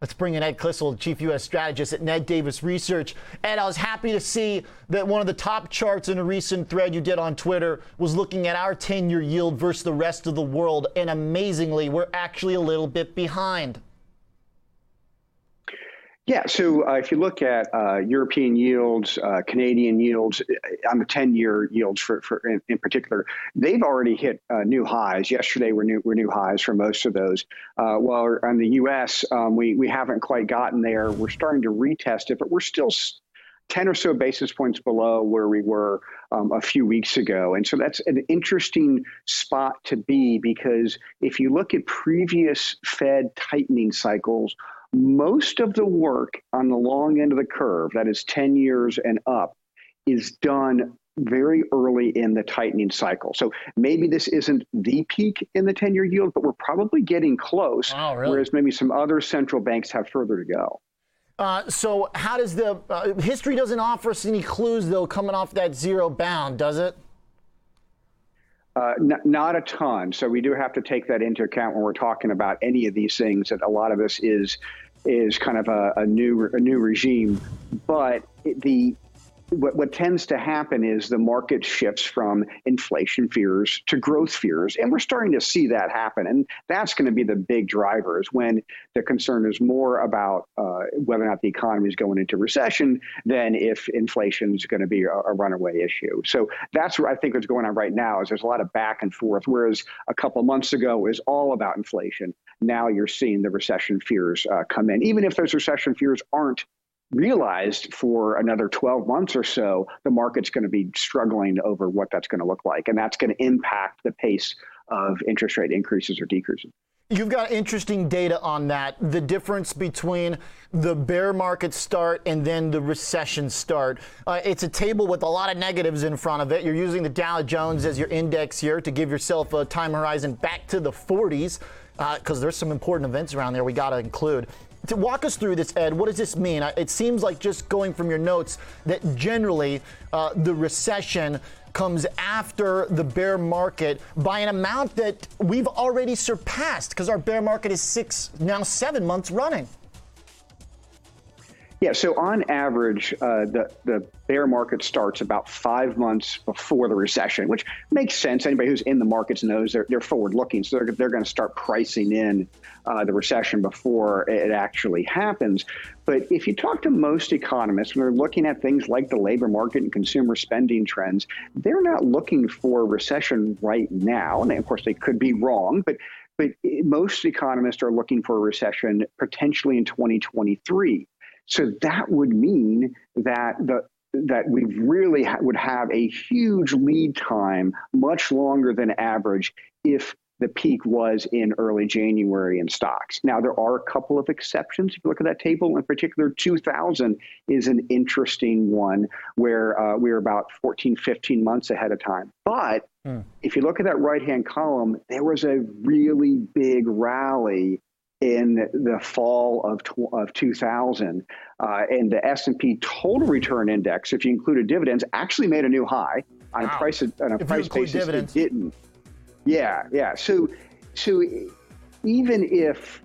Let's bring in Ed Clissold, Chief U.S. Strategist at Ned Davis Research. Ed, I was happy to see that one of the top charts in a recent thread you did on Twitter was looking at our 10 year yield versus the rest of the world. And amazingly, we're actually a little bit behind. Yeah, so uh, if you look at uh, European yields, uh, Canadian yields, uh, on the 10-year yields for, for in, in, particular, they've already hit uh, new highs. Yesterday were new were new highs for most of those. Uh, while on the U.S., um, we we haven't quite gotten there. We're starting to retest it, but we're still 10 or so basis points below where we were um, a few weeks ago. And so that's an interesting spot to be because if you look at previous Fed tightening cycles, most of the work on the long end of the curve, that is 10 years and up, is done very early in the tightening cycle. So maybe this isn't the peak in the 10 year yield, but we're probably getting close, wow, really? whereas maybe some other central banks have further to go. Uh, so, how does the uh, history doesn't offer us any clues though coming off that zero bound, does it? Uh, n- not a ton. So we do have to take that into account when we're talking about any of these things. That a lot of this is is kind of a, a new a new regime, but the what, what tends to happen is the market shifts from inflation fears to growth fears. And we're starting to see that happen. And that's going to be the big driver is when the concern is more about uh, whether or not the economy is going into recession than if inflation is going to be a, a, runaway issue. So that's what I think is going on right now is there's a lot of back and forth. Whereas a couple months ago is all about inflation. Now you're seeing the recession fears uh, come in, even if those recession fears aren't realized for another 12 months or so, the market's going to be struggling over what that's going to look like. And that's going to impact the pace of interest rate increases or decreases. You've got interesting data on that. The difference between the bear market start and then the recession start. Uh, it's a table with a lot of negatives in front of it. You're using the Dow Jones as your index here to give yourself a time horizon back to the 40s because uh, there's some important events around there we got to include to walk us through this, Ed, what does this mean? It seems like just going from your notes that generally uh, the recession comes after the bear market by an amount that we've already surpassed because our bear market is six, now seven months running. Yeah, so on average, uh, the the bear market starts about five months before the recession, which makes sense. Anybody who's in the markets knows they're, they're forward looking, so they're, they're going to start pricing in uh, the recession before it actually happens. But if you talk to most economists, when they're looking at things like the labor market and consumer spending trends, they're not looking for recession right now. And of course, they could be wrong, but but most economists are looking for a recession potentially in 2023. So that would mean that the that we really ha- would have a huge lead time, much longer than average, if the peak was in early January in stocks. Now, there are a couple of exceptions. If you look at that table, in particular, 2000 is an interesting one where uh, we're about 14, 15 months ahead of time. But hmm. if you look at that right hand column, there was a really big rally in the fall of, of 2000 uh, and the s&p total return index if you included dividends actually made a new high on wow. a price on a if price basis dividends. it didn't yeah yeah so so even if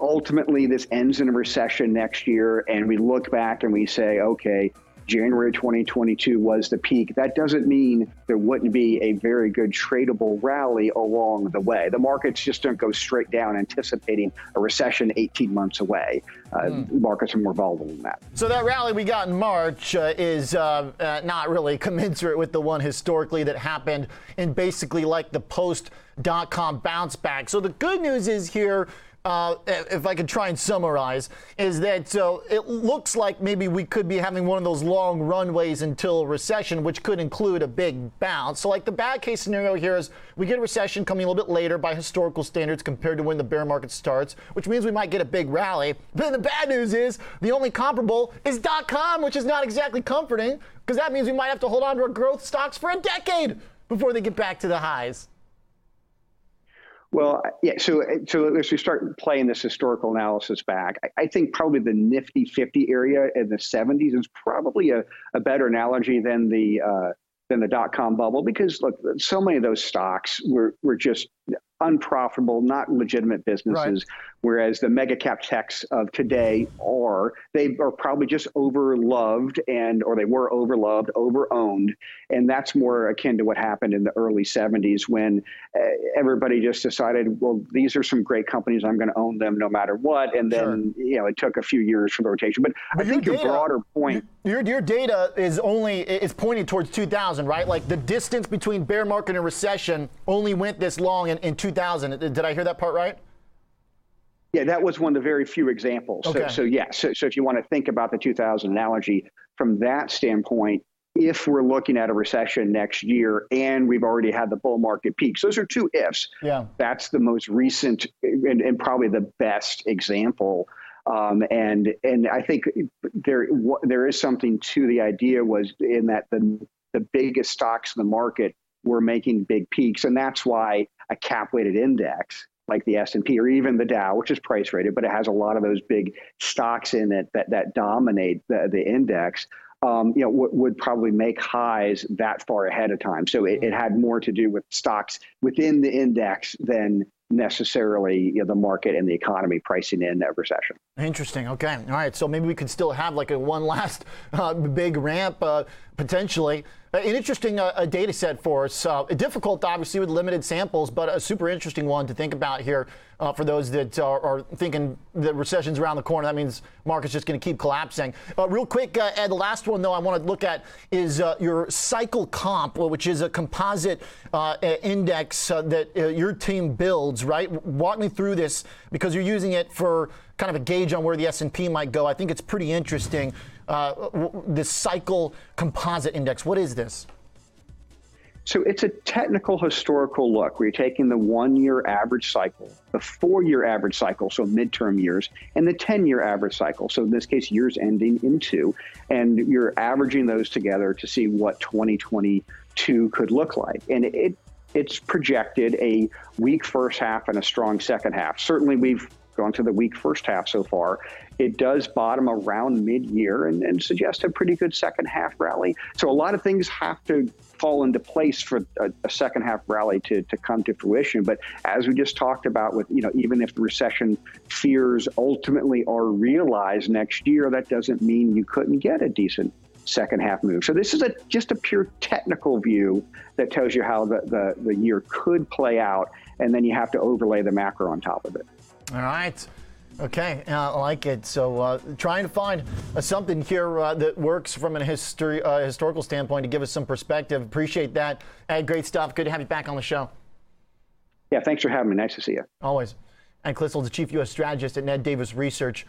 ultimately this ends in a recession next year and we look back and we say okay January 2022 was the peak, that doesn't mean there wouldn't be a very good tradable rally along the way. The markets just don't go straight down anticipating a recession 18 months away. Uh, mm. Markets are more volatile than that. So that rally we got in March uh, is uh, uh not really commensurate with the one historically that happened in basically like the post dot com bounce back. So the good news is here uh, if I could try and summarize, is that uh, it looks like maybe we could be having one of those long runways until recession, which could include a big bounce. So, like the bad case scenario here is we get a recession coming a little bit later by historical standards compared to when the bear market starts, which means we might get a big rally. But the bad news is the only comparable is dot com, which is not exactly comforting because that means we might have to hold on to our growth stocks for a decade before they get back to the highs. Well, yeah. So, so as we start playing this historical analysis back, I, I, think probably the Nifty 50 area in the 70s is probably a, a better analogy than the uh, than the dot com bubble because look, so many of those stocks were were just unprofitable, not legitimate businesses. Right. Whereas the mega cap techs of today are, they are probably just overloved and, or they were overloved, overowned. And that's more akin to what happened in the early 70s when uh, everybody just decided, well, these are some great companies. I'm going to own them no matter what. And then, sure. you know, it took a few years for the rotation. But, but I think your, data, your broader point. Your, your data is only, is pointing towards 2000, right? Like the distance between bear market and recession only went this long in, in 2000. Did I hear that part right? Yeah, that was one of the very few examples. Okay. So, so yeah, so, so if you want to think about the 2000 analogy from that standpoint, if we're looking at a recession next year and we've already had the bull market peaks, those are two ifs. Yeah, that's the most recent and, and probably the best example. Um, and and I think there there is something to the idea was in that the the biggest stocks in the market were making big peaks, and that's why a cap weighted index like the S&P or even the Dow, which is price weighted, but it has a lot of those big stocks in it that, that dominate the, the index, um, you know, w- would probably make highs that far ahead of time. So it, it had more to do with stocks within the index than necessarily you know, the market and the economy pricing in a recession. Interesting. Okay. All right. So maybe we could still have like a one last uh, big ramp uh, potentially. Uh, an interesting uh, data set for us. Uh, difficult, obviously, with limited samples, but a super interesting one to think about here uh, for those that are, are, thinking the recession's around the corner. That means market's just going to keep collapsing. Real quick, Ed, the last one, though, I want to look at is your cycle comp, which is a composite index that your team builds, right? Walk me through this because you're using it for kind of a gauge on where the S&P might go. I think it's pretty interesting. Uh, this cycle composite index. What is this? So it's a technical historical look you're taking the one year average cycle, the four year average cycle, so midterm years, and the 10 year average cycle. So in this case, years ending in two, and you're averaging those together to see what 2022 could look like. And it it's projected a weak first half and a strong second half. Certainly, we've gone to the weak first half so far. It does bottom around mid year and, and suggest a pretty good second half rally. So a lot of things have to fall into place for a, a, second half rally to, to come to fruition. But as we just talked about with, you know, even if the recession fears ultimately are realized next year, that doesn't mean you couldn't get a decent second half move. So this is a just a pure technical view that tells you how the, the, the year could play out. And then you have to overlay the macro on top of it. All right. Okay, I like it. So, uh, trying to find uh, something here uh, that works from a history, uh, historical standpoint to give us some perspective. Appreciate that. Ed, great stuff. Good to have you back on the show. Yeah, thanks for having me. Nice to see you. Always. Ed Clissold, the Chief U.S. Strategist at Ned Davis Research.